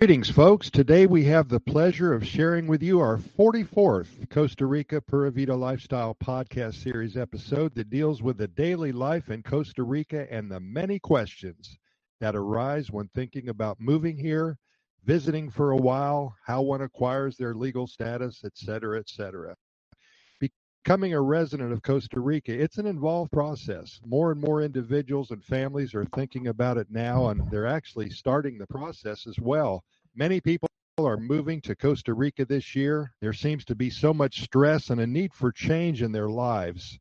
Greetings, folks. Today we have the pleasure of sharing with you our 44th Costa Rica Pura Vida Lifestyle podcast series episode that deals with the daily life in Costa Rica and the many questions that arise when thinking about moving here, visiting for a while, how one acquires their legal status, etc., etc. Becoming a resident of Costa Rica, it's an involved process. More and more individuals and families are thinking about it now, and they're actually starting the process as well. Many people are moving to Costa Rica this year. There seems to be so much stress and a need for change in their lives.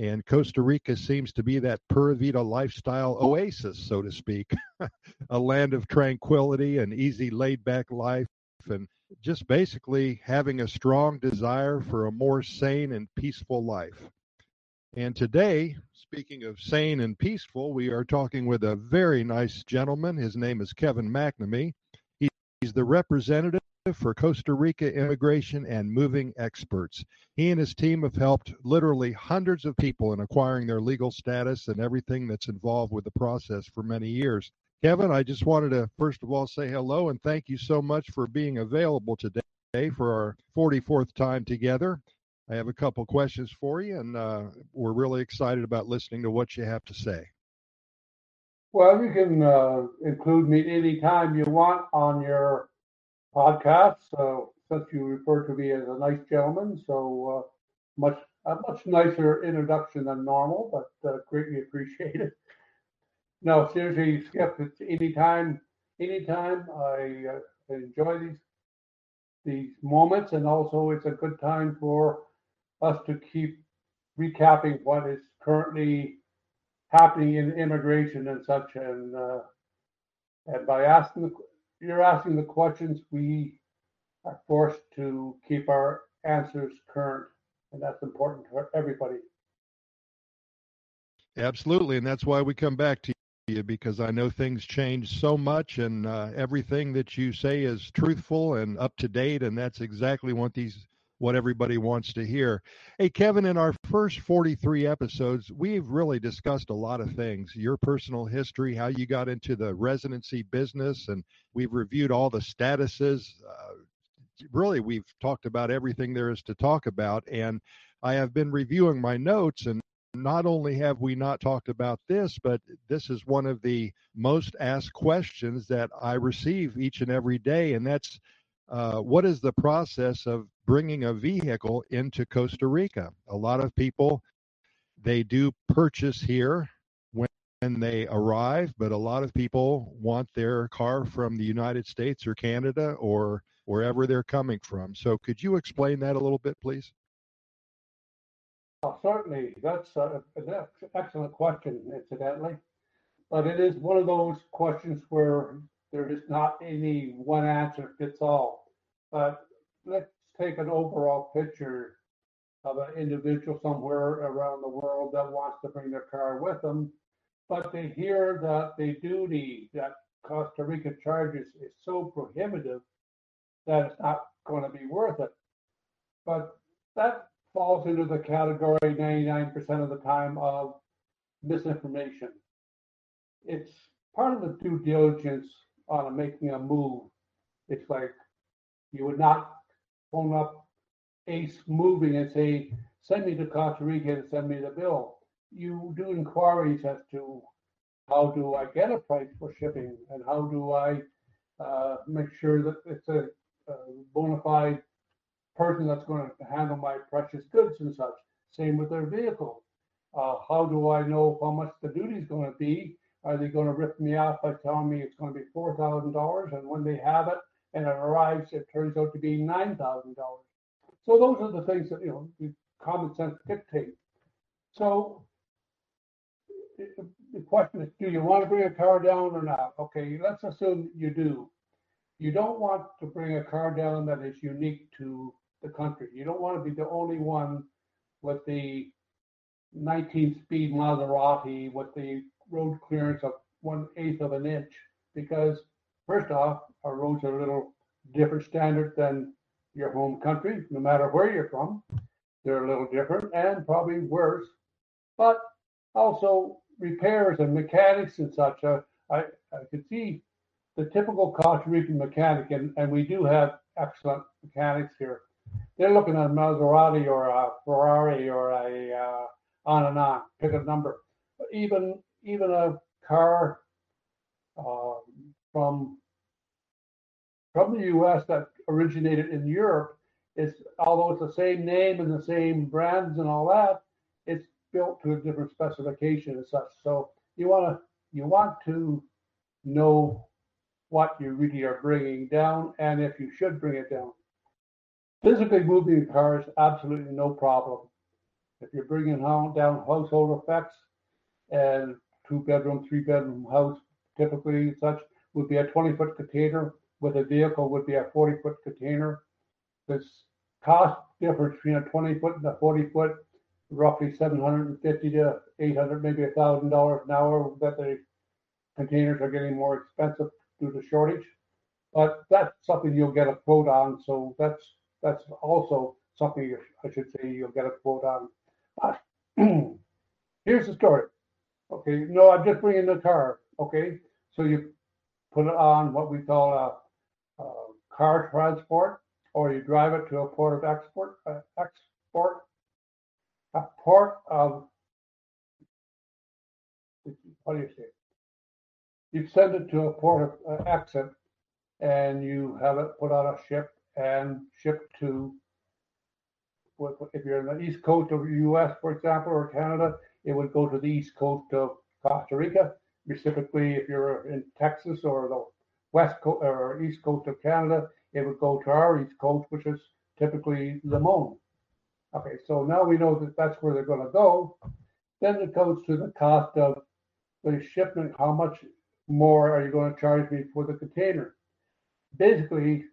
And Costa Rica seems to be that Pura Vida lifestyle oasis, so to speak, a land of tranquility and easy, laid back life. And just basically having a strong desire for a more sane and peaceful life. And today, speaking of sane and peaceful, we are talking with a very nice gentleman. His name is Kevin McNamee. He's the representative for Costa Rica immigration and moving experts. He and his team have helped literally hundreds of people in acquiring their legal status and everything that's involved with the process for many years. Kevin, I just wanted to first of all say hello and thank you so much for being available today for our 44th time together. I have a couple questions for you, and uh, we're really excited about listening to what you have to say. Well, you can uh, include me anytime you want on your podcast. So, since you refer to me as a nice gentleman, so uh, much a much nicer introduction than normal, but uh, greatly appreciated. No, seriously, Skip. It's anytime, anytime. I uh, enjoy these these moments, and also it's a good time for us to keep recapping what is currently happening in immigration and such. And uh, and by asking the you're asking the questions, we are forced to keep our answers current, and that's important for everybody. Absolutely, and that's why we come back to you because I know things change so much, and uh, everything that you say is truthful and up to date, and that's exactly what these what everybody wants to hear. Hey, Kevin, in our first 43 episodes, we've really discussed a lot of things your personal history, how you got into the residency business, and we've reviewed all the statuses. Uh, really, we've talked about everything there is to talk about. And I have been reviewing my notes, and not only have we not talked about this, but this is one of the most asked questions that I receive each and every day, and that's uh, what is the process of bringing a vehicle into Costa Rica? A lot of people they do purchase here when they arrive, but a lot of people want their car from the United States or Canada or wherever they're coming from. So, could you explain that a little bit, please? Oh, certainly, that's uh, a, an excellent question, incidentally. But it is one of those questions where there is not any one answer fits all. But let's take an overall picture of an individual somewhere around the world that wants to bring their car with them, but they hear that the duty that Costa Rica charges is so prohibitive that it's not going to be worth it. But that falls into the category 99% of the time of misinformation. It's part of the due diligence on making a move. It's like you would not phone up Ace Moving and say, send me to Costa Rica and send me the bill. You do inquiries as to how do I get a price for shipping and how do I uh, make sure that it's a, a bona fide person that's going to handle my precious goods and such. Same with their vehicle. Uh, how do I know how much the duty is going to be? Are they going to rip me off by telling me it's going to be four thousand dollars, and when they have it and it arrives, it turns out to be nine thousand dollars? So those are the things that you know common sense dictate. So the question is, do you want to bring a car down or not? Okay, let's assume you do. You don't want to bring a car down that is unique to the country. You don't want to be the only one with the 19 speed Maserati with the road clearance of one eighth of an inch because first off, our roads are a little different standard than your home country, no matter where you're from. They're a little different and probably worse. But also repairs and mechanics and such. Uh, I, I could see the typical Costa Rican mechanic, and, and we do have excellent mechanics here. They're looking at a Maserati or a Ferrari or a uh, on and on, pick a number. Even even a car uh, from from the U.S. that originated in Europe is, although it's the same name and the same brands and all that, it's built to a different specification and such. So you want to you want to know what you really are bringing down and if you should bring it down. Physically moving cars, absolutely no problem. If you're bringing down household effects and two bedroom, three bedroom house, typically such would be a 20 foot container with a vehicle would be a 40 foot container. This cost difference between a 20 foot and a 40 foot, roughly 750 to 800, maybe a thousand dollars an hour that the containers are getting more expensive due to shortage. But that's something you'll get a quote on. So that's that's also something I should say you'll get a quote on. But here's the story. Okay, no, I'm just bringing the car. Okay, so you put it on what we call a, a car transport, or you drive it to a port of export. Uh, export, a port of what do you say? You send it to a port of uh, exit, and you have it put on a ship and shipped to. If you're in the east coast of the U.S., for example, or Canada, it would go to the east coast of Costa Rica. Specifically, if you're in Texas or the west coast or east coast of Canada, it would go to our east coast, which is typically Limon. Okay, so now we know that that's where they're going to go. Then it goes to the cost of the shipment. How much more are you going to charge me for the container? Basically,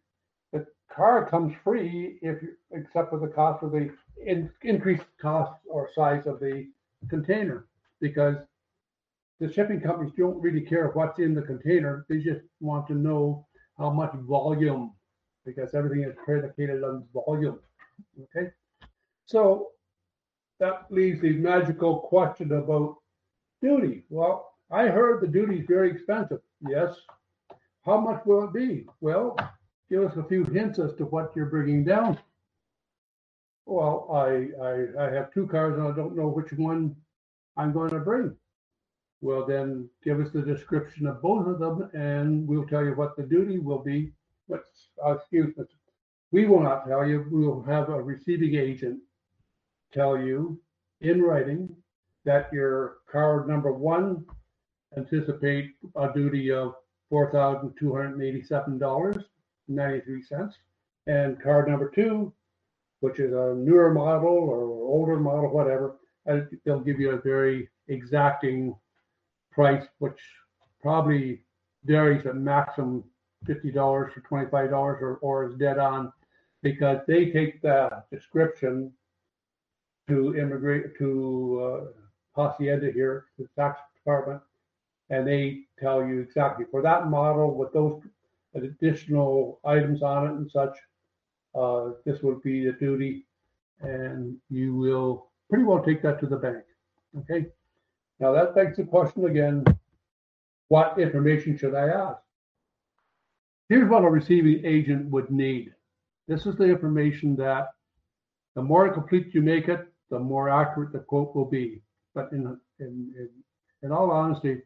car comes free if you, except for the cost of the in, increased cost or size of the container, because the shipping companies don't really care what's in the container. They just want to know how much volume, because everything is predicated on volume. Okay, so that leaves the magical question about duty. Well, I heard the duty is very expensive. Yes. How much will it be? Well, give us a few hints as to what you're bringing down. Well, I, I, I have two cars and I don't know which one I'm going to bring. Well, then give us the description of both of them and we'll tell you what the duty will be. But, uh, excuse me, we will not tell you. We will have a receiving agent tell you in writing that your car number one anticipate a duty of $4,287.93. And card number two, which is a newer model or older model, whatever, they'll give you a very exacting price, which probably varies at maximum $50 to $25 or, or is dead on because they take the description to immigrate to uh, Hacienda here, the tax department, and they tell you exactly for that model with those additional items on it and such, uh, this would be the duty, and you will pretty well take that to the bank. Okay. Now that begs the question again: What information should I ask? Here's what a receiving agent would need. This is the information that the more complete you make it, the more accurate the quote will be. But in in in, in all honesty,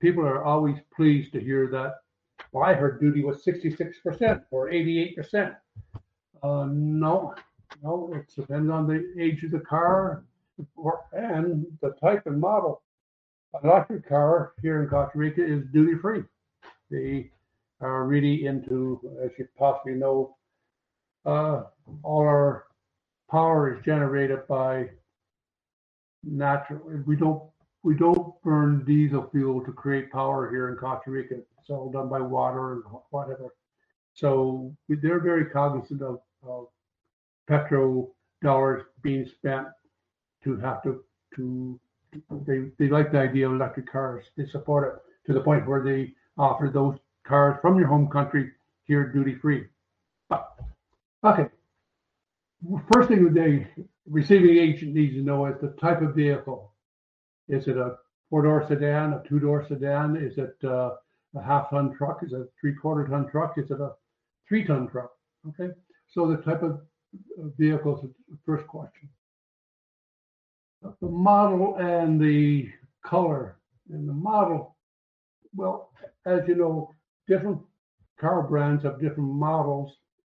people are always pleased to hear that. Well, I heard duty was 66% or 88%. Uh, no, no, it depends on the age of the car or, and the type and model. An electric car here in Costa Rica is duty free. They are really into, as you possibly know, uh, all our power is generated by natural. We don't we don't burn diesel fuel to create power here in Costa Rica. It's all done by water and whatever. So they're very cognizant of, of petro dollars being spent to have to to they they like the idea of electric cars. They support it to the point where they offer those cars from your home country here duty free. But okay, first thing the receiving agent needs to know is the type of vehicle. Is it a four door sedan, a two door sedan? Is it uh, a half ton truck? Is it a three quarter ton truck? Is it a three ton truck? Okay, so the type of uh, vehicle is the first question. The model and the color. And the model, well, as you know, different car brands have different models,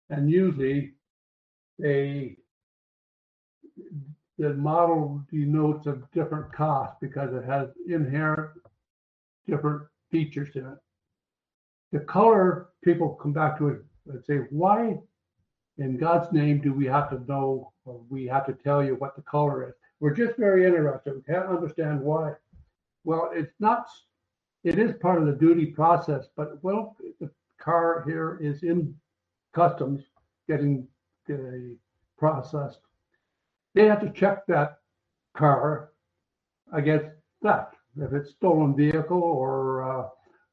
and usually they the model denotes a different cost because it has inherent different features in it. The color, people come back to it and say, why in God's name do we have to know or we have to tell you what the color is? We're just very interested. We can't understand why. Well, it's not, it is part of the duty process, but well, the car here is in customs getting uh, processed. They have to check that car against theft. If it's stolen vehicle or uh,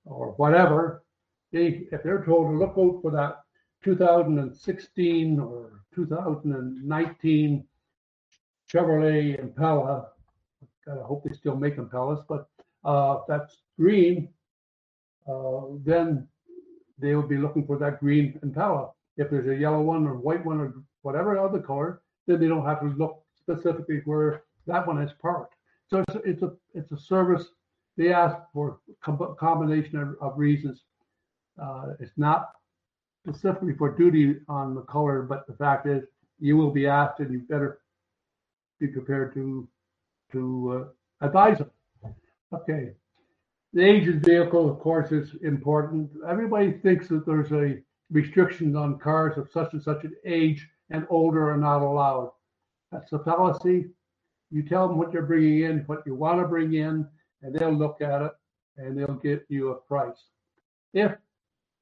or whatever, they if they're told to look out for that 2016 or 2019 Chevrolet Impala, I hope they still make Impalas, but uh, that's green, uh, then they will be looking for that green Impala. If there's a yellow one or white one or whatever other color, then they don't have to look specifically where that one is parked. So it's, it's a it's a service. They ask for a combination of, of reasons. Uh, it's not specifically for duty on the color, but the fact is you will be asked, and you better be prepared to to uh, advise them. Okay. The age of the vehicle, of course, is important. Everybody thinks that there's a restriction on cars of such and such an age and older are not allowed. That's a fallacy. You tell them what you're bringing in, what you want to bring in, and they'll look at it and they'll get you a price. If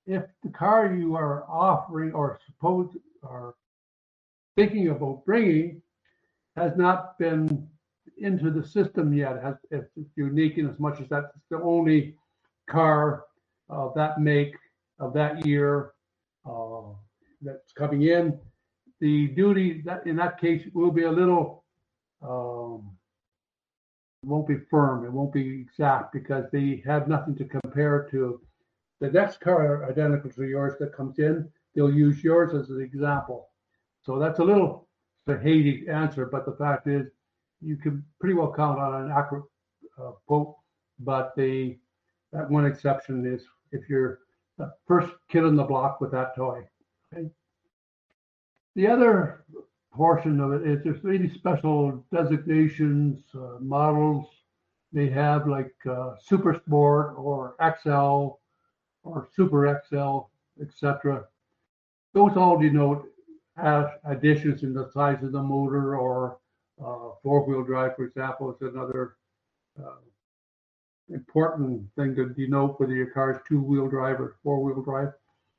if the car you are offering or supposed or thinking about bringing has not been into the system yet, has it's unique in as much as that's the only car of that make of that year uh, that's coming in, the duty that in that case will be a little um, won't be firm. It won't be exact because they have nothing to compare to. The next car identical to yours that comes in, they'll use yours as an example. So that's a little the hazy answer, but the fact is, you can pretty well count on an accurate uh, quote. But the that one exception is if you're the first kid on the block with that toy. Okay? The other portion of it is there's any special designations, uh, models they have like uh, Super Sport or XL or Super XL, etc. Those all denote additions in the size of the motor or uh, four-wheel drive, for example, is another uh, important thing to denote whether your car is two-wheel drive or four-wheel drive.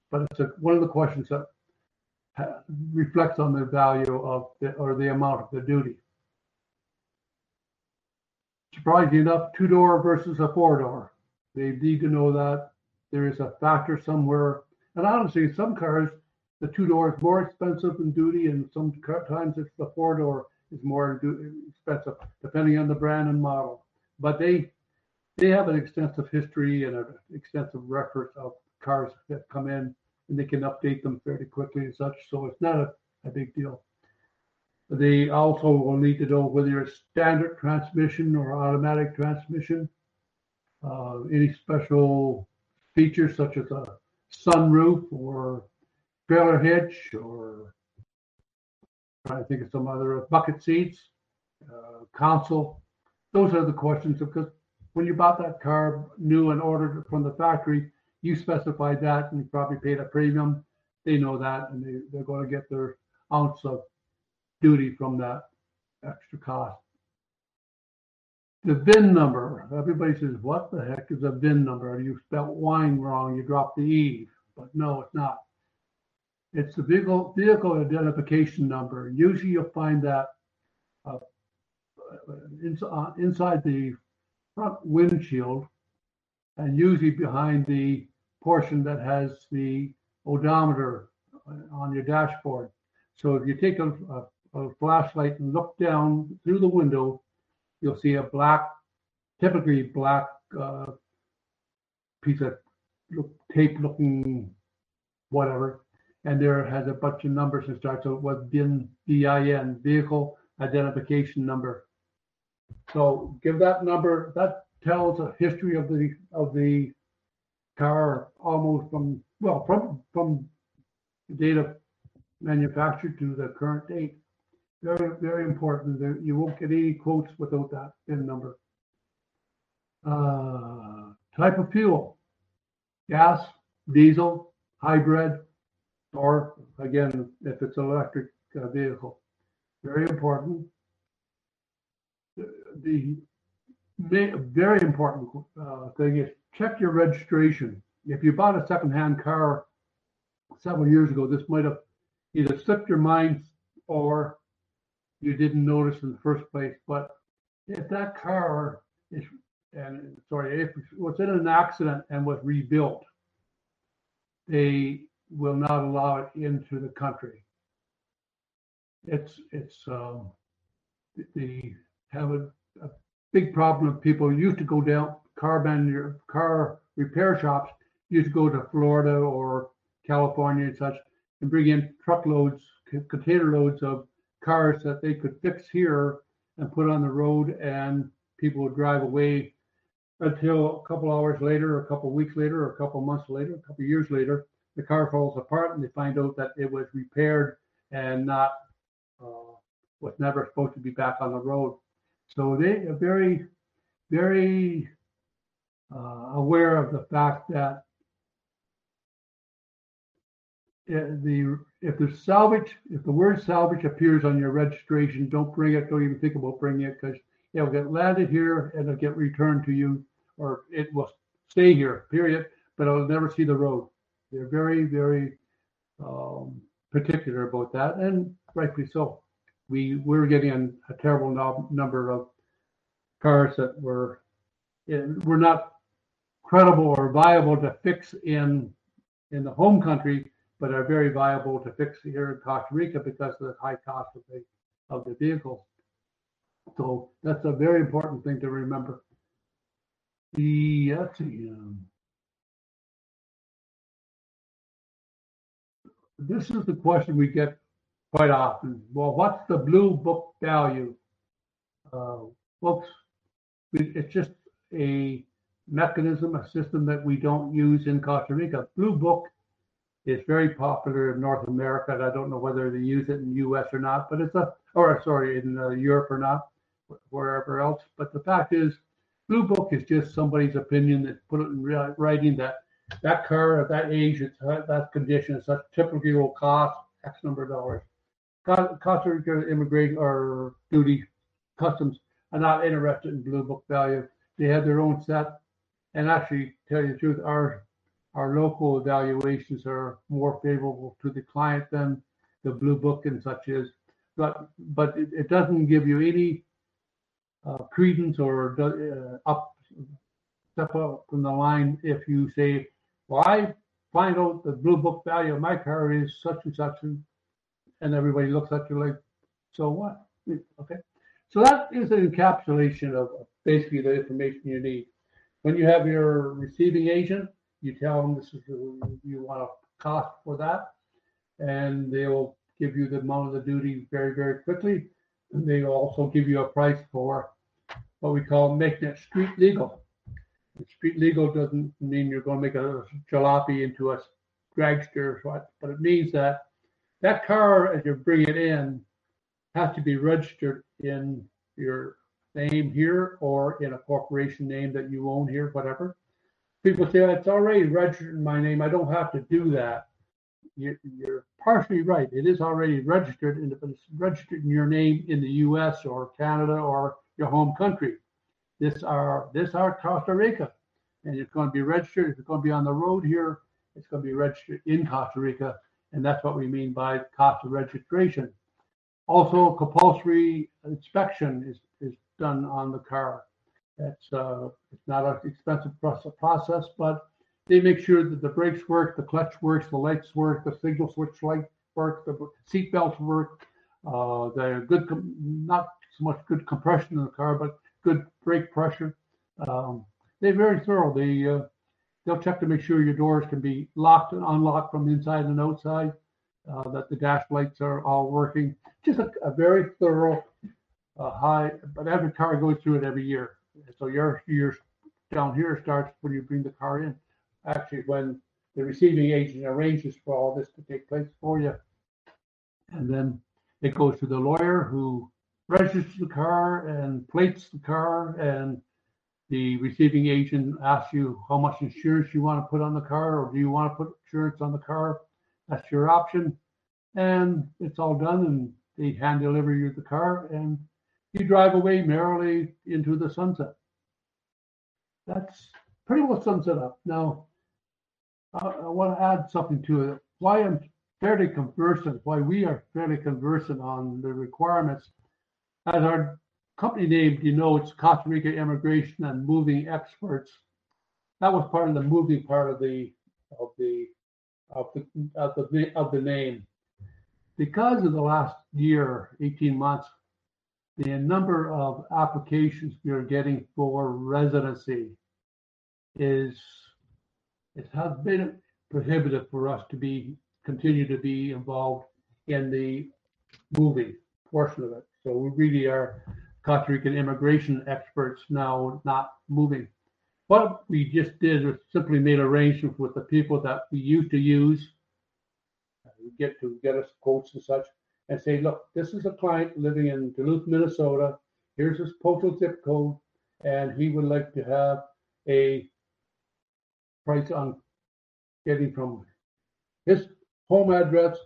But it's a, one of the questions that reflects on the value of the, or the amount of the duty. Surprisingly enough, two door versus a four door. They need to know that there is a factor somewhere. And honestly, some cars, the two door is more expensive in duty, and sometimes it's the four door is more expensive, depending on the brand and model. But they they have an extensive history and an extensive record of cars that come in and they can update them fairly quickly and such. So it's not a, a big deal. They also will need to know whether it's standard transmission or automatic transmission. Uh, any special features such as a sunroof or trailer hitch or I think of some other bucket seats, uh, console. Those are the questions because when you bought that car new and ordered it from the factory, you specified that and you probably paid a premium. They know that and they, they're going to get their ounce of duty from that extra cost. The VIN number. Everybody says, what the heck is a VIN number? You spelled wine wrong. You dropped the E. But no, it's not. It's the vehicle, vehicle identification number. Usually you'll find that uh, uh inside the front windshield and usually behind the portion that has the odometer on your dashboard. So if you take a, a, a, flashlight and look down through the window, you'll see a black, typically black uh, piece of tape looking whatever, and there has a bunch of numbers that starts out with VIN, BIN, vehicle identification number. So give that number. That tells a history of the of the car almost from well from from the date of manufacture to the current date. Very very important. There- You won't get any quotes without that VIN number. Uh, type of fuel: gas, diesel, hybrid, or again if it's an electric uh, vehicle. Very important. The, the very important uh, thing is check your registration. If you bought a secondhand car several years ago, this might have either slipped your mind or you didn't notice in the first place. But if that car is, and sorry, if it was in an accident and was rebuilt, they will not allow it into the country. It's it's um, have a, a big problem of people used to go down car car repair shops used to go to Florida or California and such and bring in truckloads, c- container loads of cars that they could fix here and put on the road, and people would drive away until a couple hours later, a couple weeks later, or a couple months later, a couple years later, the car falls apart and they find out that it was repaired and not uh, was never supposed to be back on the road. So they are very, very aware of the fact that uh, the if the salvage, if the word salvage appears on your registration, don't bring it. Don't even think about bringing it because it'll get landed here and it'll get returned to you, or it will stay here. Period. But it'll never see the road. They're very, very um, particular about that, and rightly so. We we're getting a, a terrible no, number of cars that were were not credible or viable to fix in in the home country, but are very viable to fix here in Costa Rica because of the high cost of the of the vehicles. So that's a very important thing to remember. The let's see. Um, this is the question we get quite often. Well, what's the blue book value? Uh, folks, it's just a mechanism, a system that we don't use in Costa Rica. Blue book is very popular in North America. I don't know whether they use it in the U.S. or not, but it's a, or sorry, in uh, Europe or not, wherever else. But the fact is, blue book is just somebody's opinion that put it in writing that that car at that age, it's uh, that condition, it's such typically will cost X number of dollars. Co- Costa Rica immigration or duty customs are not interested in blue book value. They have their own set. And actually, tell you the truth, our our local evaluations are more favorable to the client than the blue book and such is. But but it, it doesn't give you any uh, credence or uh, up step up from the line if you say, well, I find out the blue book value of my car is such and such, and, and everybody looks at you like, so what? Okay. So that is an encapsulation of basically the information you need. When you have your receiving agent, you tell them this is the, you want a cost for that, and they will give you the amount of the duty very, very quickly. And they also give you a price for what we call making it street legal. And street legal doesn't mean you're going to make a jalopy into a dragster or what, but it means that that car, as you bring it in, has to be registered in your name here or in a corporation name that you own here, whatever. People say it's already registered in my name. I don't have to do that. You, you're partially right. It is already registered, and if it's registered in your name in the U.S. or Canada or your home country, this are this are Costa Rica, and it's going to be registered. If it's going to be on the road here, it's going to be registered in Costa Rica, and that's what we mean by cost of registration. Also, compulsory inspection is, is done on the car. Uh, it's not an expensive process, but they make sure that the brakes work, the clutch works, the lights work, the signal switch light work, the seat belts work, uh, the good, not so much good compression in the car, but good brake pressure. Um, they're very thorough. They uh, they'll check to make sure your doors can be locked and unlocked from inside and outside, uh, that the dash lights are all working. Just a, a very thorough, uh, high, but every car goes through it every year. So your your down here starts when you bring the car in. Actually, when the receiving agent arranges for all this to take place for you, and then it goes to the lawyer who registers the car and plates the car and the receiving agent asks you how much insurance you want to put on the car or do you want to put insurance on the car that's your option and it's all done and they hand deliver you the car and you drive away merrily into the sunset that's pretty much sums it up now i, I want to add something to it why i'm fairly conversant why we are fairly conversant on the requirements as our company name denotes Costa Rica Immigration and Moving Experts. That was part of the moving part of the of the of the of the of the name. Because of the last year, 18 months, the number of applications we are getting for residency is it has been prohibitive for us to be continue to be involved in the moving portion of it. So we really are Costa Rican immigration experts now not moving. What we just did was simply made arrangements with the people that we used to use, get to get us quotes and such, and say, look, this is a client living in Duluth, Minnesota. Here's his postal zip code, and he would like to have a price on getting from his home address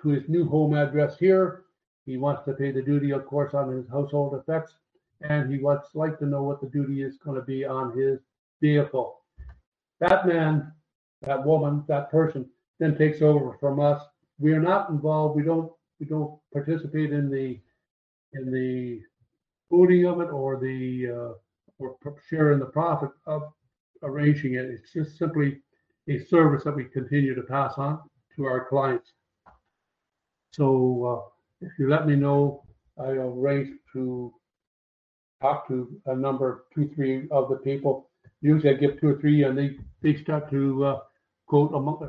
to his new home address here he wants to pay the duty, of course, on his household effects, and he wants like to know what the duty is going to be on his vehicle. That man, that woman, that person then takes over from us. We are not involved. We don't we don't participate in the in the booting of it or the uh, or share in the profit of arranging it. It's just simply a service that we continue to pass on to our clients. So uh, if you let me know, I'll arrange to talk to a number, two, three of the people. Usually I give two or three and they, they start to uh, quote among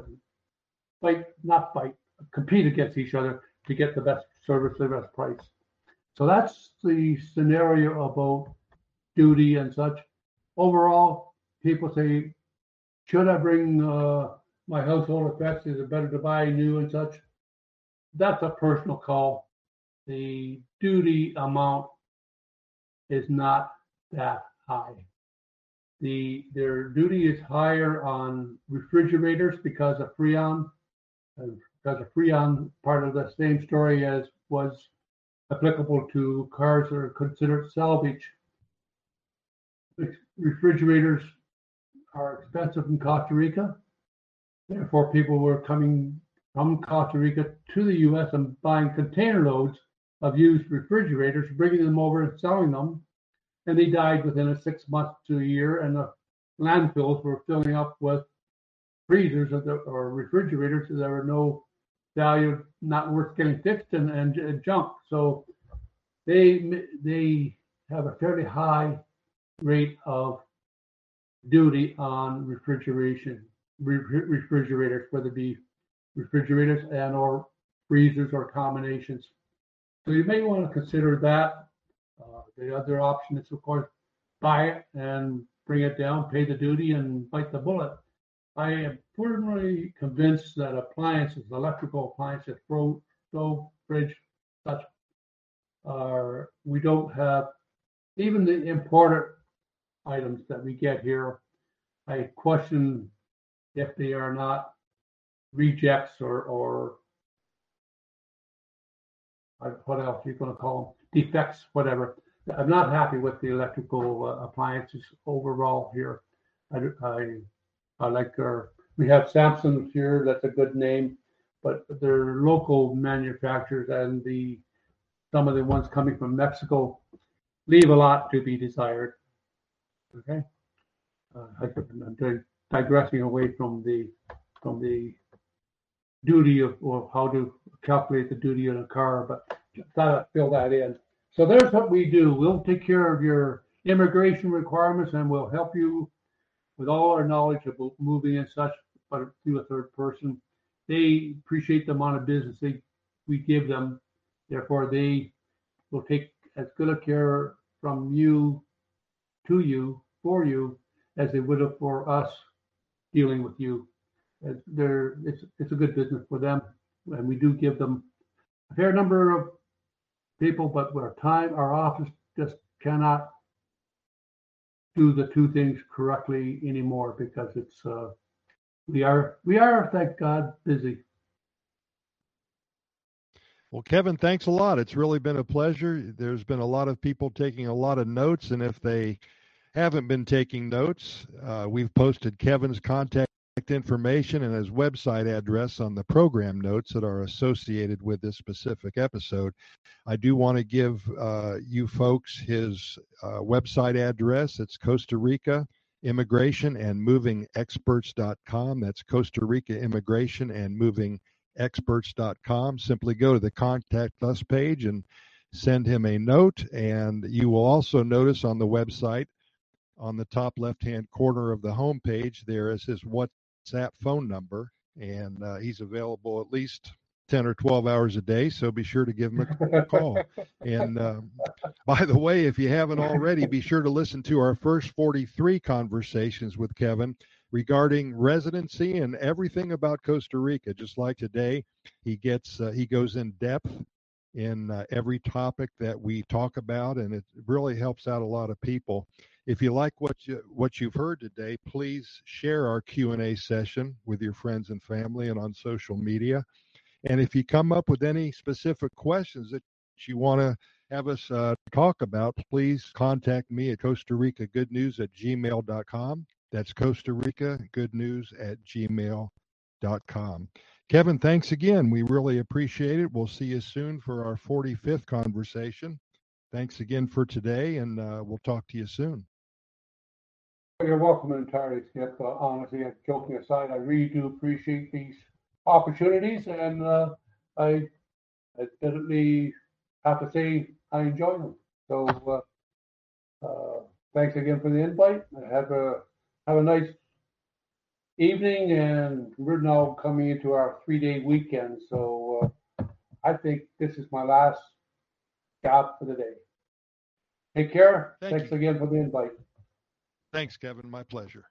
fight, not fight, compete against each other to get the best service, the best price. So that's the scenario about duty and such. Overall, people say, should I bring uh, my household effects? Is it better to buy new and such? that's a personal call. The duty amount is not that high. The their duty is higher on refrigerators because of Freon, because of Freon, part of the same story as was applicable to cars that are considered salvage. Refrigerators are expensive in Costa Rica. Therefore, people were coming from Costa Rica to the U.S. and buying container loads of used refrigerators, bringing them over and selling them. And they died within a six months to a year, and the landfills were filling up with freezers or refrigerators so there were no value, not worth getting fixed and, and, junk. So they they have a fairly high rate of duty on refrigeration refrigerators, whether it be refrigerators and or freezers or combinations. So you may want to consider that. Uh, the other option is, of course, buy it and bring it down, pay the duty, and bite the bullet. I am firmly convinced that appliances, electrical appliances, stove, fridge, such, are we don't have even the imported items that we get here. I question if they are not rejects or, or what else you're going to call them, defects, whatever. I'm not happy with the electrical uh, appliances overall here. I, I, Like our, we have Samsung here, that's a good name, but they're local manufacturers and the, some of the ones coming from Mexico leave a lot to be desired. Okay. Uh, I, I'm digressing away from the, from the duty of, or how to calculate the duty on a car, but thought I'd fill that in. So there's what we do. We'll take care of your immigration requirements and we'll help you with all our knowledge about moving and such, but through a third person. They appreciate the amount of business they, we give them. Therefore, they will take as good a care from you to you for you as they would have for us dealing with you. They're, it's, it's a good business for them, and we do give them a fair number of people, but our time, our office just cannot do the two things correctly anymore because it's, uh, we are, we are, thank God, busy. Well, Kevin, thanks a lot. It's really been a pleasure. There's been a lot of people taking a lot of notes, and if they haven't been taking notes, uh, we've posted Kevin's contact information and his website address on the program notes that are associated with this specific episode. I do want to give uh, you folks his uh, website address. It's Costa Rica Immigration and Moving Experts.com. That's Costa Rica Immigration and Moving Experts.com. Simply go to the contact us page and send him a note. And you will also notice on the website on the top left hand corner of the homepage there is his WhatsApp phone number, and uh, he's available at least 10 or 12 hours a day. So be sure to give him a call. and uh, by the way, if you haven't already, be sure to listen to our first 43 conversations with Kevin regarding residency and everything about Costa Rica. Just like today, he gets uh, he goes in depth in uh, every topic that we talk about, and it really helps out a lot of people. If you like what you what you've heard today, please share our Q and A session with your friends and family and on social media. And if you come up with any specific questions that you want to have us uh, talk about, please contact me at Costa Rica Good News at gmail.com. That's Costa Rica Good News at gmail.com. Kevin, thanks again. We really appreciate it. We'll see you soon for our 45th conversation. Thanks again for today, and uh, we'll talk to you soon. You're welcome entirely, Skip. Uh, honestly, joking aside, I really do appreciate these opportunities, and uh, I, I definitely have to say I enjoy them. So, uh, uh, thanks again for the invite. Have a have a nice evening, and we're now coming into our three day weekend. So, uh, I think this is my last job for the day. Take care. Thank Thanks you. again for the invite. Thanks, Kevin. My pleasure.